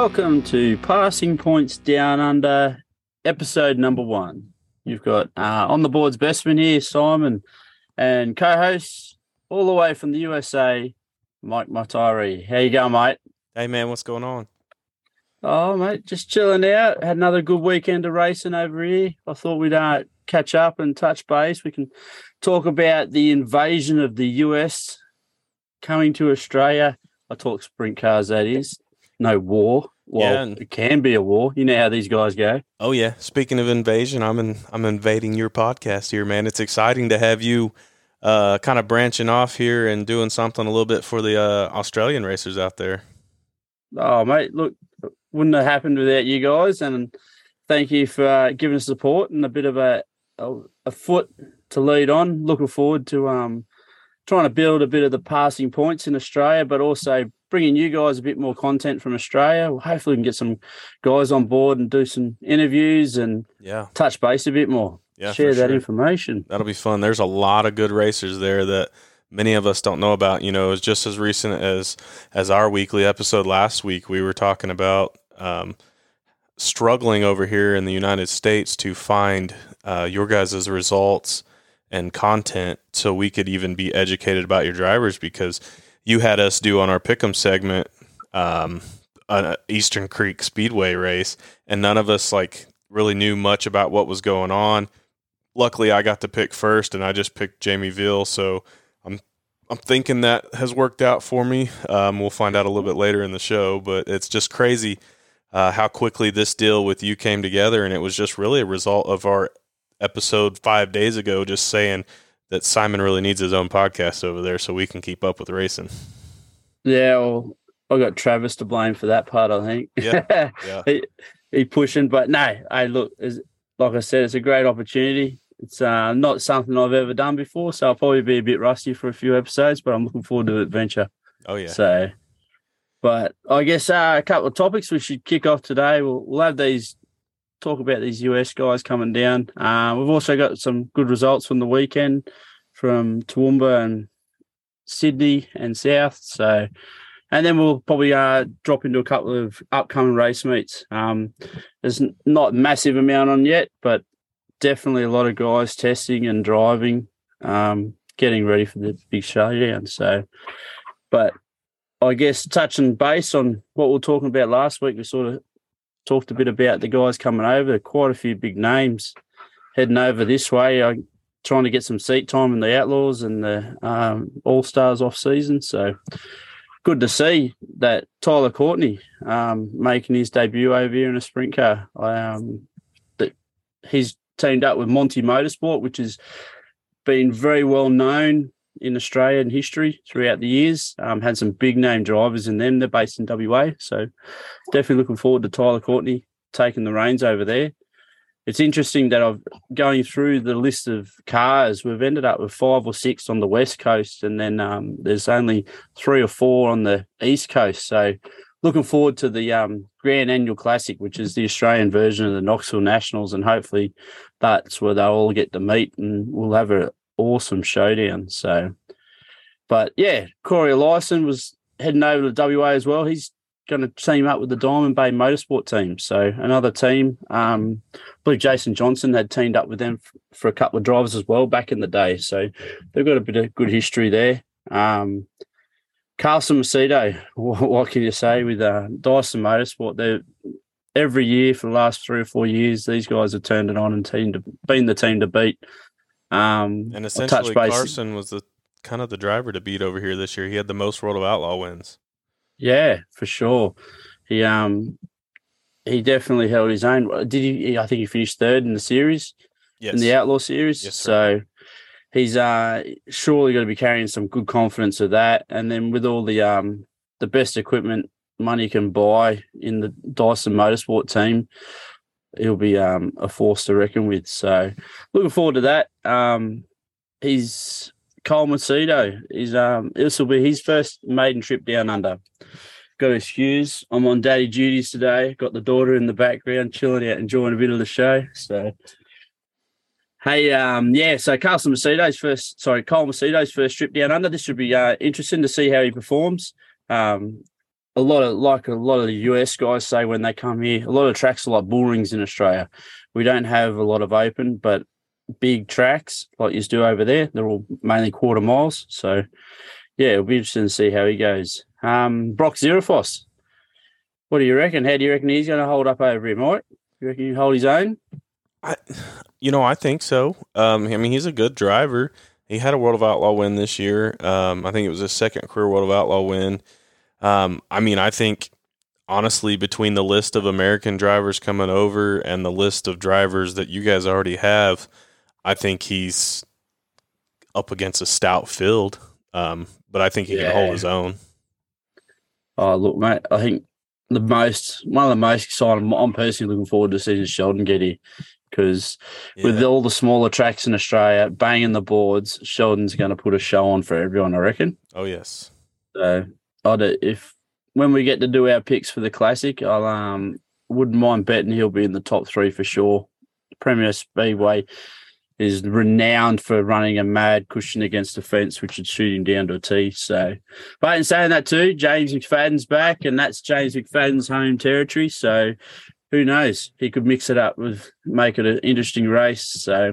Welcome to Passing Points Down Under, episode number one. You've got uh, on the board's Bestmann here, Simon, and co-host all the way from the USA, Mike Matari. How you going, mate? Hey man, what's going on? Oh, mate, just chilling out. Had another good weekend of racing over here. I thought we'd uh, catch up and touch base. We can talk about the invasion of the US coming to Australia. I talk sprint cars, that is. No war. Well, Yeah, and- it can be a war. You know how these guys go. Oh yeah, speaking of invasion, I'm in, I'm invading your podcast here, man. It's exciting to have you uh, kind of branching off here and doing something a little bit for the uh, Australian racers out there. Oh, mate, look, wouldn't have happened without you guys. And thank you for uh, giving us support and a bit of a, a a foot to lead on. Looking forward to um trying to build a bit of the passing points in Australia, but also bringing you guys a bit more content from Australia. Hopefully, we can get some guys on board and do some interviews and Yeah, touch base a bit more. yeah, Share that sure. information. That'll be fun. There's a lot of good racers there that many of us don't know about. You know, it's just as recent as as our weekly episode last week. We were talking about um, struggling over here in the United States to find uh, your guys' results and content so we could even be educated about your drivers because you had us do on our pick'em segment um, an Eastern Creek Speedway race, and none of us like really knew much about what was going on luckily I got to pick first, and I just picked Jamie Veal. So I'm I'm thinking that has worked out for me. Um, we'll find out a little bit later in the show, but it's just crazy uh, how quickly this deal with you came together, and it was just really a result of our episode five days ago, just saying that Simon really needs his own podcast over there so we can keep up with racing. Yeah, well, I got Travis to blame for that part. I think. Yeah, yeah. he, he pushing, but no. I look, like I said, it's a great opportunity. It's uh, not something I've ever done before, so I'll probably be a bit rusty for a few episodes, but I'm looking forward to the adventure. Oh yeah, So, but I guess uh, a couple of topics we should kick off today. We'll, we'll have these talk about these US guys coming down. Uh, we've also got some good results from the weekend from Toowoomba and Sydney and South. So, and then we'll probably uh, drop into a couple of upcoming race meets. Um, there's not massive amount on yet, but definitely a lot of guys testing and driving, um, getting ready for the big showdown. So, but I guess touching base on what we're talking about last week, we sort of talked a bit about the guys coming over. Quite a few big names heading over this way. I trying to get some seat time in the Outlaws and the um, All Stars off season. So good to see that Tyler Courtney um, making his debut over here in a sprint car. Um, that he's teamed up with Monty Motorsport, which has been very well known in Australian history throughout the years. Um, had some big name drivers in them. They're based in WA, so definitely looking forward to Tyler Courtney taking the reins over there. It's interesting that I've going through the list of cars. We've ended up with five or six on the west coast, and then um, there's only three or four on the east coast. So, looking forward to the um, Grand Annual Classic, which is the Australian version of the Knoxville Nationals, and hopefully that's where they'll all get to meet, and we'll have an awesome showdown. So, but yeah, Cory Eliason was heading over to WA as well. He's going to team up with the Diamond Bay Motorsport team. So another team. Um, I believe Jason Johnson had teamed up with them f- for a couple of drivers as well back in the day. So they've got a bit of good history there. Um, Carson Macedo, what, what can you say with uh, Dyson Motorsport? They every year for the last three or four years, these guys have turned it on and team to, been the team to beat. Um, and essentially Carson was the kind of the driver to beat over here this year. He had the most World of Outlaw wins. Yeah, for sure. He um he definitely held his own. Did he? I think he finished third in the series Yes, in the Outlaw series. Yes, so he's uh surely going to be carrying some good confidence of that. And then with all the um the best equipment money can buy in the Dyson Motorsport team, he'll be um a force to reckon with. So looking forward to that. Um, he's Cole Macedo. is um this will be his first maiden trip down under. Got to excuse. I'm on daddy duties today. Got the daughter in the background, chilling out, enjoying a bit of the show. So, hey, um, yeah. So Carson Macedo's first, sorry, Cole Macedo's first trip down under. This should be uh, interesting to see how he performs. Um, a lot of like a lot of the US guys say when they come here, a lot of tracks are like bull rings in Australia. We don't have a lot of open, but big tracks like you do over there. They're all mainly quarter miles. So yeah, it'll be interesting to see how he goes. Um, Brock Zearfoss. What do you reckon? How do you reckon he's going to hold up over here, Mike? You reckon he hold his own? I, you know, I think so. Um, I mean, he's a good driver. He had a World of Outlaw win this year. Um, I think it was his second career World of Outlaw win. Um, I mean, I think honestly, between the list of American drivers coming over and the list of drivers that you guys already have, I think he's up against a stout field. Um, but I think he yeah. can hold his own. Oh, look, mate, I think the most one of the most exciting. I'm personally looking forward to seeing Sheldon get here because yeah. with all the smaller tracks in Australia banging the boards, Sheldon's going to put a show on for everyone. I reckon. Oh yes. So I'd if when we get to do our picks for the classic, I'll um wouldn't mind betting he'll be in the top three for sure. Premier Speedway is renowned for running a mad cushion against the fence, which would shoot him down to a T. So, but in saying that too, James McFadden's back, and that's James McFadden's home territory. So, who knows? He could mix it up with make it an interesting race. So,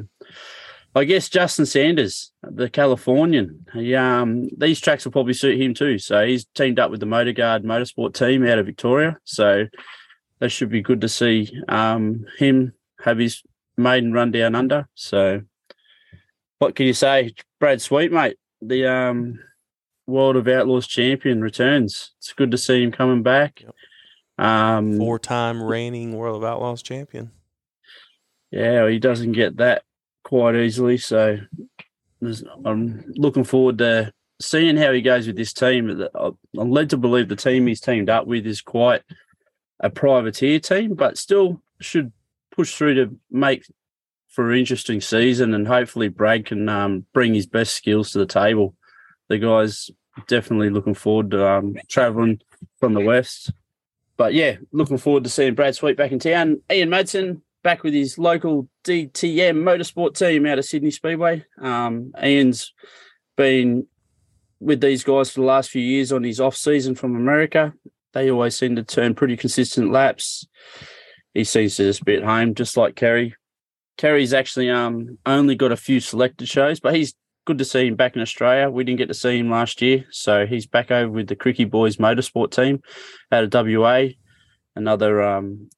I guess Justin Sanders, the Californian, he, um, these tracks will probably suit him too. So he's teamed up with the Motor Guard Motorsport team out of Victoria. So that should be good to see um, him have his maiden run down under. So, what can you say, Brad Sweet, mate? The um, World of Outlaws champion returns. It's good to see him coming back. Yep. Um, Four-time reigning World of Outlaws champion. Yeah, he doesn't get that quite easily. So, I'm looking forward to seeing how he goes with this team. I'm led to believe the team he's teamed up with is quite a privateer team, but still should push through to make for an interesting season, and hopefully Brad can um, bring his best skills to the table. The guys definitely looking forward to um, traveling from the west. But yeah, looking forward to seeing Brad Sweet back in town. Ian Madsen back with his local DTM motorsport team out of Sydney Speedway. Um, Ian's been with these guys for the last few years on his off season from America. They always seem to turn pretty consistent laps he seems to just be at home, just like Kerry. Kerry's actually um only got a few selected shows, but he's good to see him back in Australia. We didn't get to see him last year, so he's back over with the Cricky Boys motorsport team out of WA, another um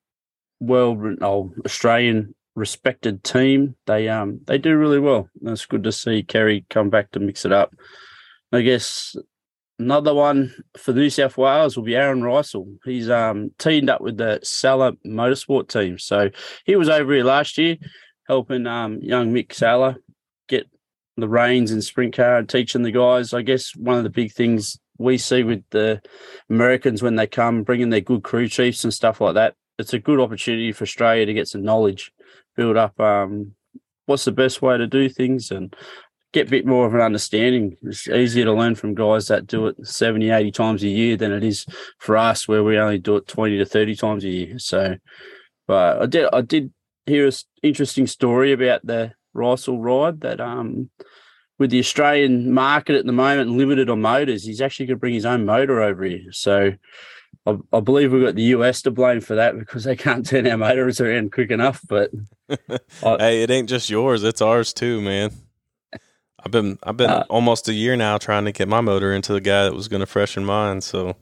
oh, Australian respected team. They um they do really well. It's good to see Kerry come back to mix it up. I guess Another one for New South Wales will be Aaron Reutzel. He's um, teamed up with the Salah Motorsport team. So he was over here last year helping um, young Mick Salah get the reins in sprint car and teaching the guys. I guess one of the big things we see with the Americans when they come, bringing their good crew chiefs and stuff like that, it's a good opportunity for Australia to get some knowledge, build up um, what's the best way to do things and get a bit more of an understanding. It's easier to learn from guys that do it 70, 80 times a year than it is for us where we only do it 20 to 30 times a year. So, but I did, I did hear an interesting story about the Reutzel ride that, um, with the Australian market at the moment limited on motors, he's actually going to bring his own motor over here. So, I, I, believe we've got the US to blame for that because they can't turn our motors around quick enough. But I, hey, it ain't just yours; it's ours too, man. I've been I've been uh, almost a year now trying to get my motor into the guy that was going to freshen mine. So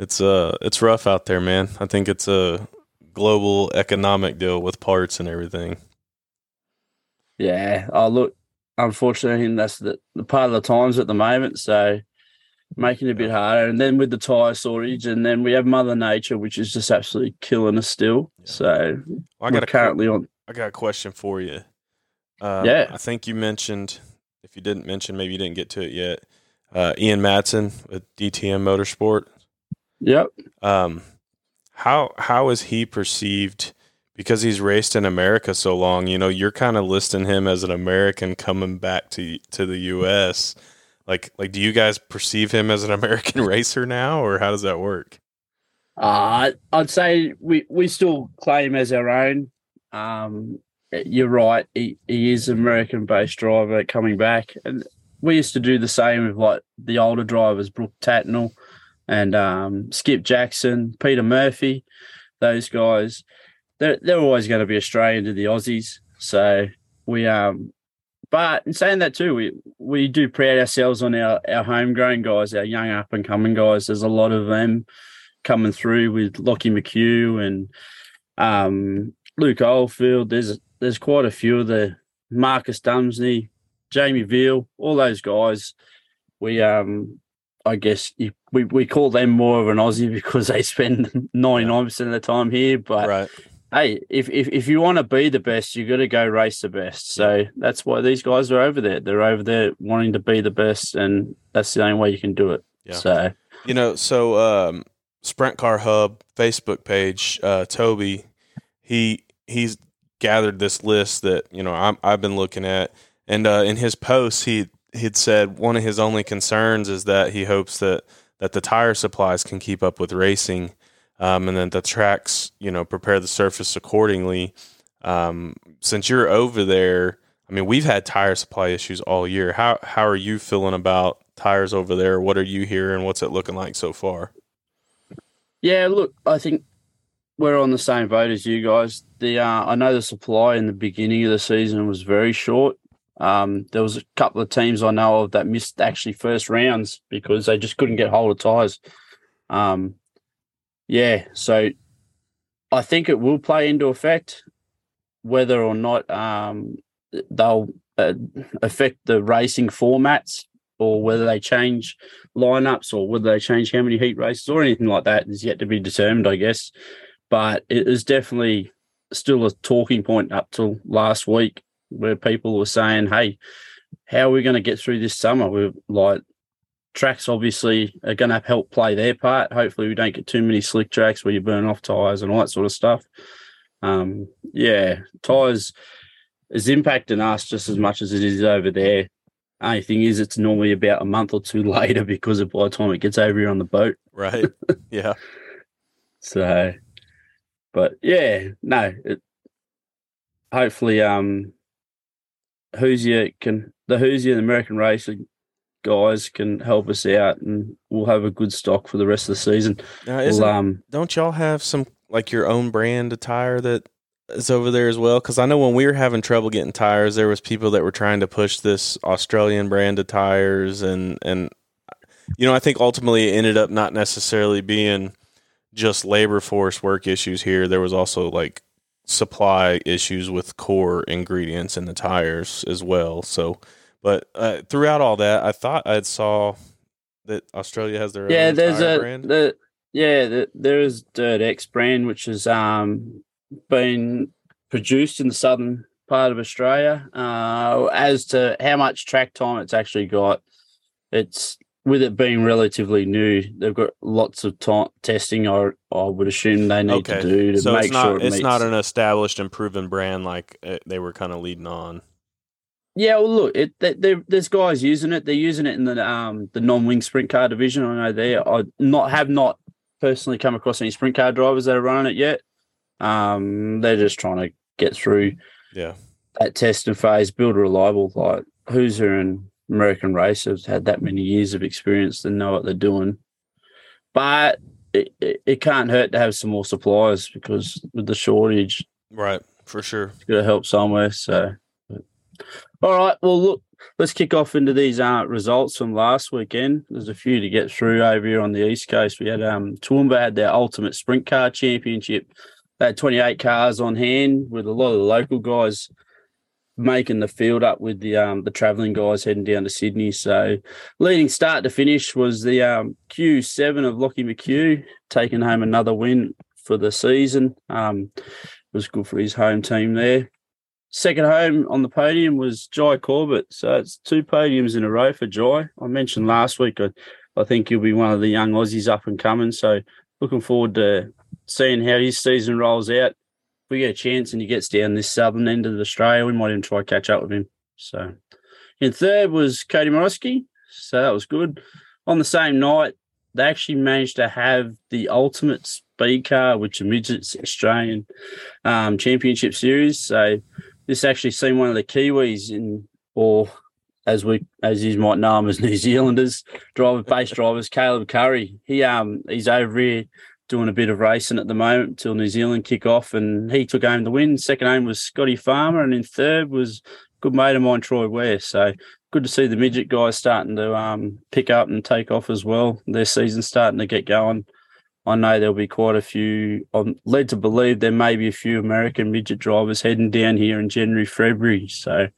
it's uh it's rough out there, man. I think it's a global economic deal with parts and everything. Yeah. Oh look, unfortunately, that's the, the part of the times at the moment. So making it a bit harder. And then with the tire shortage, and then we have Mother Nature, which is just absolutely killing us still. Yeah. So well, I got currently on. I got a question for you. Uh, yeah, I think you mentioned if you didn't mention, maybe you didn't get to it yet. Uh, Ian Madsen with DTM Motorsport. Yep. Um, how how is he perceived? Because he's raced in America so long, you know, you're kind of listing him as an American coming back to to the U.S. Like, like, do you guys perceive him as an American racer now, or how does that work? Uh, I'd say we we still claim as our own. Um, you're right. He, he is an American based driver coming back. And we used to do the same with like the older drivers, Brooke Tatnell, and um, Skip Jackson, Peter Murphy, those guys. They're they're always going to be Australian to the Aussies. So we um, but in saying that too, we we do pride ourselves on our our homegrown guys, our young up and coming guys. There's a lot of them coming through with Lockie McHugh and um, Luke Oldfield. There's there's quite a few of the Marcus Dumesny, Jamie Veal, all those guys. We um I guess you, we we call them more of an Aussie because they spend ninety nine percent of the time here. But Right. hey, if if if you want to be the best, you got to go race the best. So that's why these guys are over there. They're over there wanting to be the best, and that's the only way you can do it. Yeah. So You know, so um, Sprint Car Hub Facebook page, uh, Toby, he he's gathered this list that you know I'm, I've been looking at, and uh, in his posts he he'd said one of his only concerns is that he hopes that that the tire supplies can keep up with racing, um, and then the tracks you know prepare the surface accordingly. Um, since you're over there, I mean we've had tire supply issues all year. How how are you feeling about tires over there? What are you hearing? What's it looking like so far? yeah, look, I think we're on the same boat as you guys. The uh, I know the supply in the beginning of the season was very short. Um, there was a couple of teams I know of that missed actually first rounds because they just couldn't get hold of tires. Um, yeah, so I think it will play into effect whether or not um, they'll uh, affect the racing formats or whether they change lineups or whether they change how many heat races or anything like that is yet to be determined, I guess. But it is definitely still a talking point up till last week where people were saying, hey, how are we going to get through this summer? We're like, tracks obviously are going to help play their part. Hopefully, we don't get too many slick tracks where you burn off tires and all that sort of stuff. Um, yeah, tires is impacting us just as much as it is over there. Only thing is, it's normally about a month or two later because of by the time it gets over here on the boat. Right? yeah. So, but yeah, no. It, hopefully, um, Hoosier can the Hoosier and American Racing guys can help us out, and we'll have a good stock for the rest of the season. Now, We'll, um, don't y'all have some like your own brand of tire that is over there as well? Because I know when we were having trouble getting tires, there was people that were trying to push this Australian brand of tires, and and you know I think ultimately it ended up not necessarily being just labor force work issues here. There was also like supply issues with core ingredients in the tires as well. So, but uh, throughout all that, I thought I saw that Australia has their yeah, own there's a brand. the yeah the, there is Dirt X brand which has um been produced in the southern part of Australia. Uh, as to how much track time it's actually got, it's with it being relatively new, they've got lots of time testing. I I would assume they need Okay. to do to so make it's not sure it it's meets. not an established and proven brand like uh, they were kind of leading on. Yeah, well, look, it there- there, there's guys using it. They're using it in the um the non-wing sprint car division. I know they I not have not personally come across any sprint car drivers that are running it yet. Um, they're just trying to get through Yeah, that testing phase, build a reliable like Hoosier and American Race have had that many years of experience and know what they're doing. But it, it, it can't hurt to have some more suppliers because with the shortage, right, for sure. it's got to help somewhere. So, all right. Well, look, let's kick off into these uh, results from last weekend. There's a few to get through over here on the East Coast. We had um, Toowoomba had their ultimate sprint car championship. They had 28 cars on hand with a lot of the local guys making the field up with the um, the travelling guys heading down to Sydney. So, leading start to finish was the um, Q7 of Lockie McHugh taking home another win for the season. Um, was good for his home team there. Second home on the podium was Jai Corbett. So it's two podiums in a row for Jai. I mentioned last week, I, I think he'll be one of the young Aussies up and coming. So looking forward to seeing how his season rolls out. We get a chance and he gets down this southern end of Australia, we might even try catch up with him. So in third was Cody Morosky. So that was good. On the same night, they actually managed to have the ultimate speed car, which is Midgets Australian um, Championship Series. So this actually seen one of the Kiwis in, or as we as you might know him as New Zealanders, driver base drivers, Caleb Curry. He um he's over here doing a bit of racing at the moment till New Zealand kick off, and he took home the win. Second aim was Scotty Farmer, and in third was good mate of mine, Troy Ware. So good to see the midget guys starting to um, pick up and take off as well. Their season's starting to get going. I know there'll be quite a few. I'm led to believe there may be a few American midget drivers heading down here in January, February. So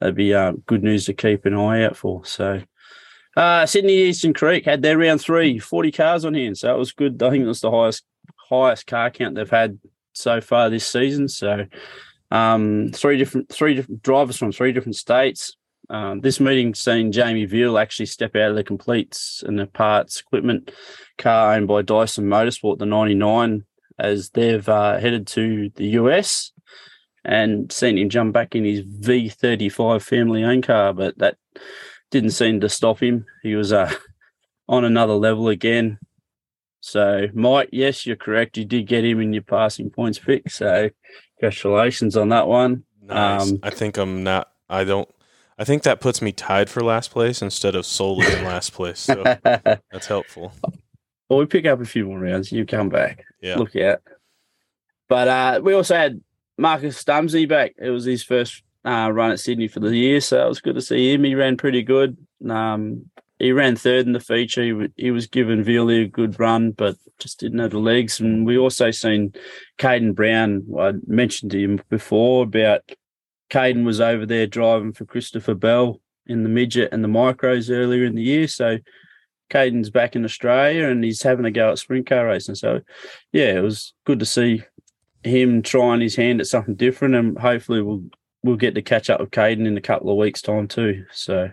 that'd be uh, good news to keep an eye out for. So uh, Sydney Eastern Creek had their round three, 40 cars on hand. So it was good. I think it was the highest highest car count they've had so far this season. So um, three different three different drivers from three different states. Um, this meeting seen Jamie Veal actually step out of the completes and the parts equipment car owned by Dyson Motorsport, the 99, as they've uh, headed to the US and seen him jump back in his V35 family owned car, but that didn't seem to stop him. He was uh, on another level again. So, Mike, yes, you're correct. You did get him in your passing points pick. So, congratulations on that one. Nice. Um, I think I'm not. I don't. I think that puts me tied for last place instead of solely in last place. So that's helpful. Well, we pick up a few more rounds. You come back. Yeah. Look out. But uh, we also had Marcus Dumesny back. It was his first uh, run at Sydney for the year, so it was good to see him. He ran pretty good. Um, he ran third in the feature. He, he was given Veely a good run, but just didn't have the legs. And we also seen Caden Brown. I mentioned to him before about Caden was over there driving for Christopher Bell in the midget and the micros earlier in the year. So Caden's back in Australia and he's having a go at sprint car racing. So, yeah, it was good to see him trying his hand at something different, and hopefully we'll we'll get to catch up with Caden in a couple of weeks' time too. So,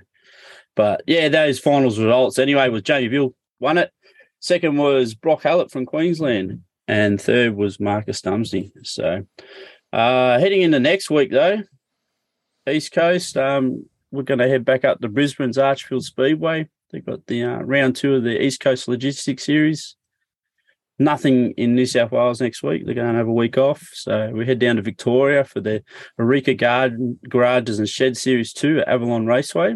but yeah, those finals results anyway was Jamie Veal won it. Second was Brock Hallett from Queensland, and third was Marcus Dumesny. So, uh, heading into next week though, East Coast, um, we're going to head back up to Brisbane's Archerfield Speedway. They've got the uh, round two of the East Coast Logistics Series nothing in New South Wales next week. They're going to have a week off. So we head down to Victoria for the Eureka Garden, Garages and Shed Series 2 at Avalon Raceway.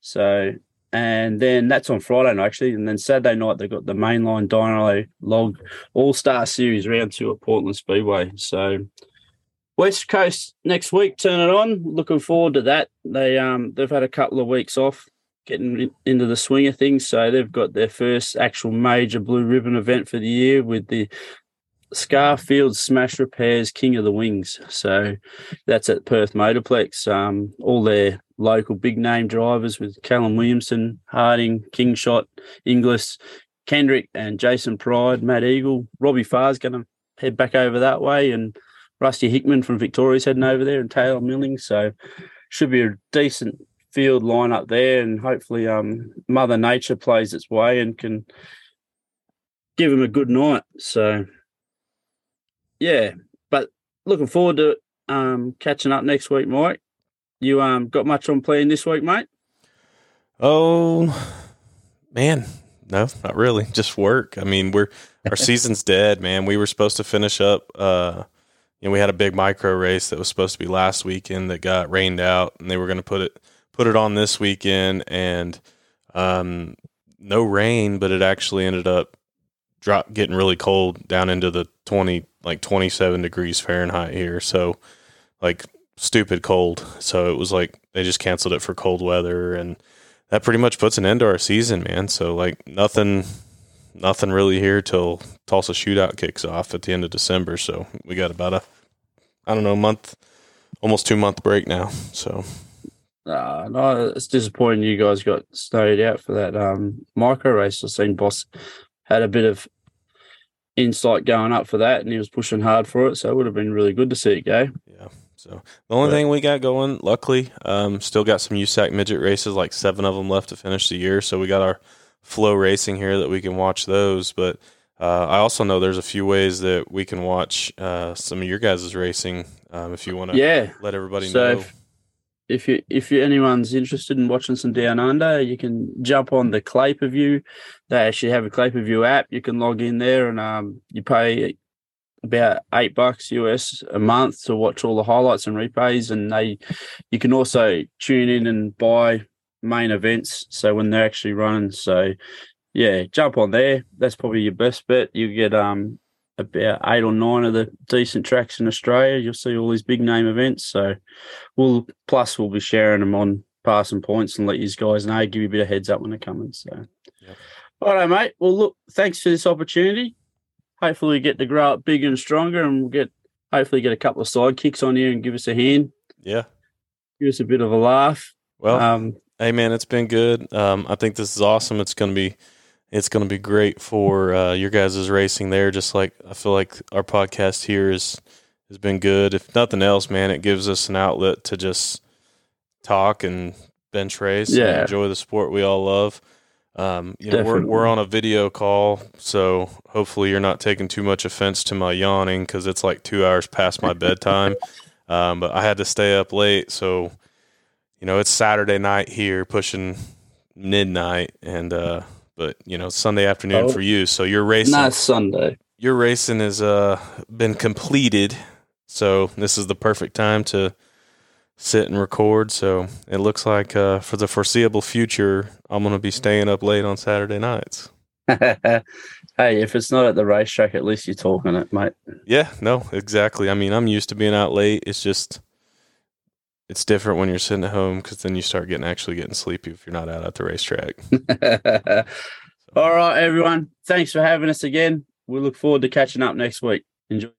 So, and then that's on Friday night, actually. And then Saturday night, they've got the mainline Dyno Log All Star Series round two at Portland Speedway. So, West Coast next week, turn it on. Looking forward to that. They um they've had a couple of weeks off getting into the swing of things. So they've got their first actual major blue ribbon event for the year with the Scarfield Smash Repairs King of the Wings. So that's at Perth Motorplex. Um, all their local big name drivers with Callum Williamson, Harding, Kingshot, Inglis, Kendrick, and Jason Pride, Matt Eagle. Robbie Farr's going to head back over that way, and Rusty Hickman from Victoria's heading over there, and Taylor Milling. So should be a decent field line up there, and hopefully, um, Mother Nature plays its way and can give him a good night. So, yeah, but looking forward to um, catching up next week, Mike. You um got much on plan this week, mate? Oh man, no, not really. Just work. I mean, we're our season's dead, man. We were supposed to finish up. uh you know, we had a big micro race that was supposed to be last weekend that got rained out, and they were going to put it put it on this weekend, and um, no rain, but it actually ended up drop getting really cold down into the 20 like 27 degrees Fahrenheit here. So like stupid cold. So it was like they just canceled it for cold weather and that pretty much puts an end to our season, man. So like nothing nothing really here till Tulsa shootout kicks off at the end of December. So we got about a I don't know, month almost 2 month break now. So uh, no, it's disappointing you guys got snowed out for that um, micro race. I've seen Boss had a bit of insight going up for that, and he was pushing hard for it. So it would have been really good to see it go. Yeah. So the only but, thing we got going, luckily, um, still got some USAC midget races, like seven of them left to finish the year. So we got our FloRacing here that we can watch those. But uh, I also know there's a few ways that we can watch uh, some of your guys' racing um, if you want to yeah. let everybody so know. If, if you if you, anyone's interested in watching some down under, you can jump on the Clay per View. They actually have a Clay per View app. You can log in there and um, you pay about eight bucks US a month to watch all the highlights and replays, and they you can also tune in and buy main events. So when they're actually running, so yeah, jump on there. That's probably your best bet. You get um about eight or nine of the decent tracks in Australia. You'll see all these big name events. So we'll plus we'll be sharing them on passing points and let you guys know, give you a bit of heads up when they're coming. So yep. all right, mate. Well look, thanks for this opportunity. Hopefully we get to grow up bigger and stronger and we'll get hopefully get a couple of side kicks on here and give us a hand. Yeah. Give us a bit of a laugh. Well um, hey man, it's been good. Um, I think this is awesome. It's gonna be it's going to be great for uh, your guys' racing there. Just like I feel like our podcast here is has been good. If nothing else, man, it gives us an outlet to just talk and bench race yeah. and enjoy the sport we all love. Um, you know, we're we're on a video call, so hopefully you're not taking too much offense to my yawning because it's like two hours past my bedtime. Um, but I had to stay up late, so you know it's Saturday night here, pushing midnight, and uh, but you know Sunday afternoon oh, for you. So your racing, not Sunday. Your racing has uh, been completed, so this is the perfect time to sit and record. So it looks like uh, for the foreseeable future, I'm going to be staying up late on Saturday nights. hey, if it's not at the racetrack, at least you're talking it, mate. Yeah, no, exactly. I mean, I'm used to being out late. It's just it's different when you're sitting at home because then you start getting actually getting sleepy if you're not out at the racetrack. All right, everyone. Thanks for having us again. We look forward to catching up next week. Enjoy.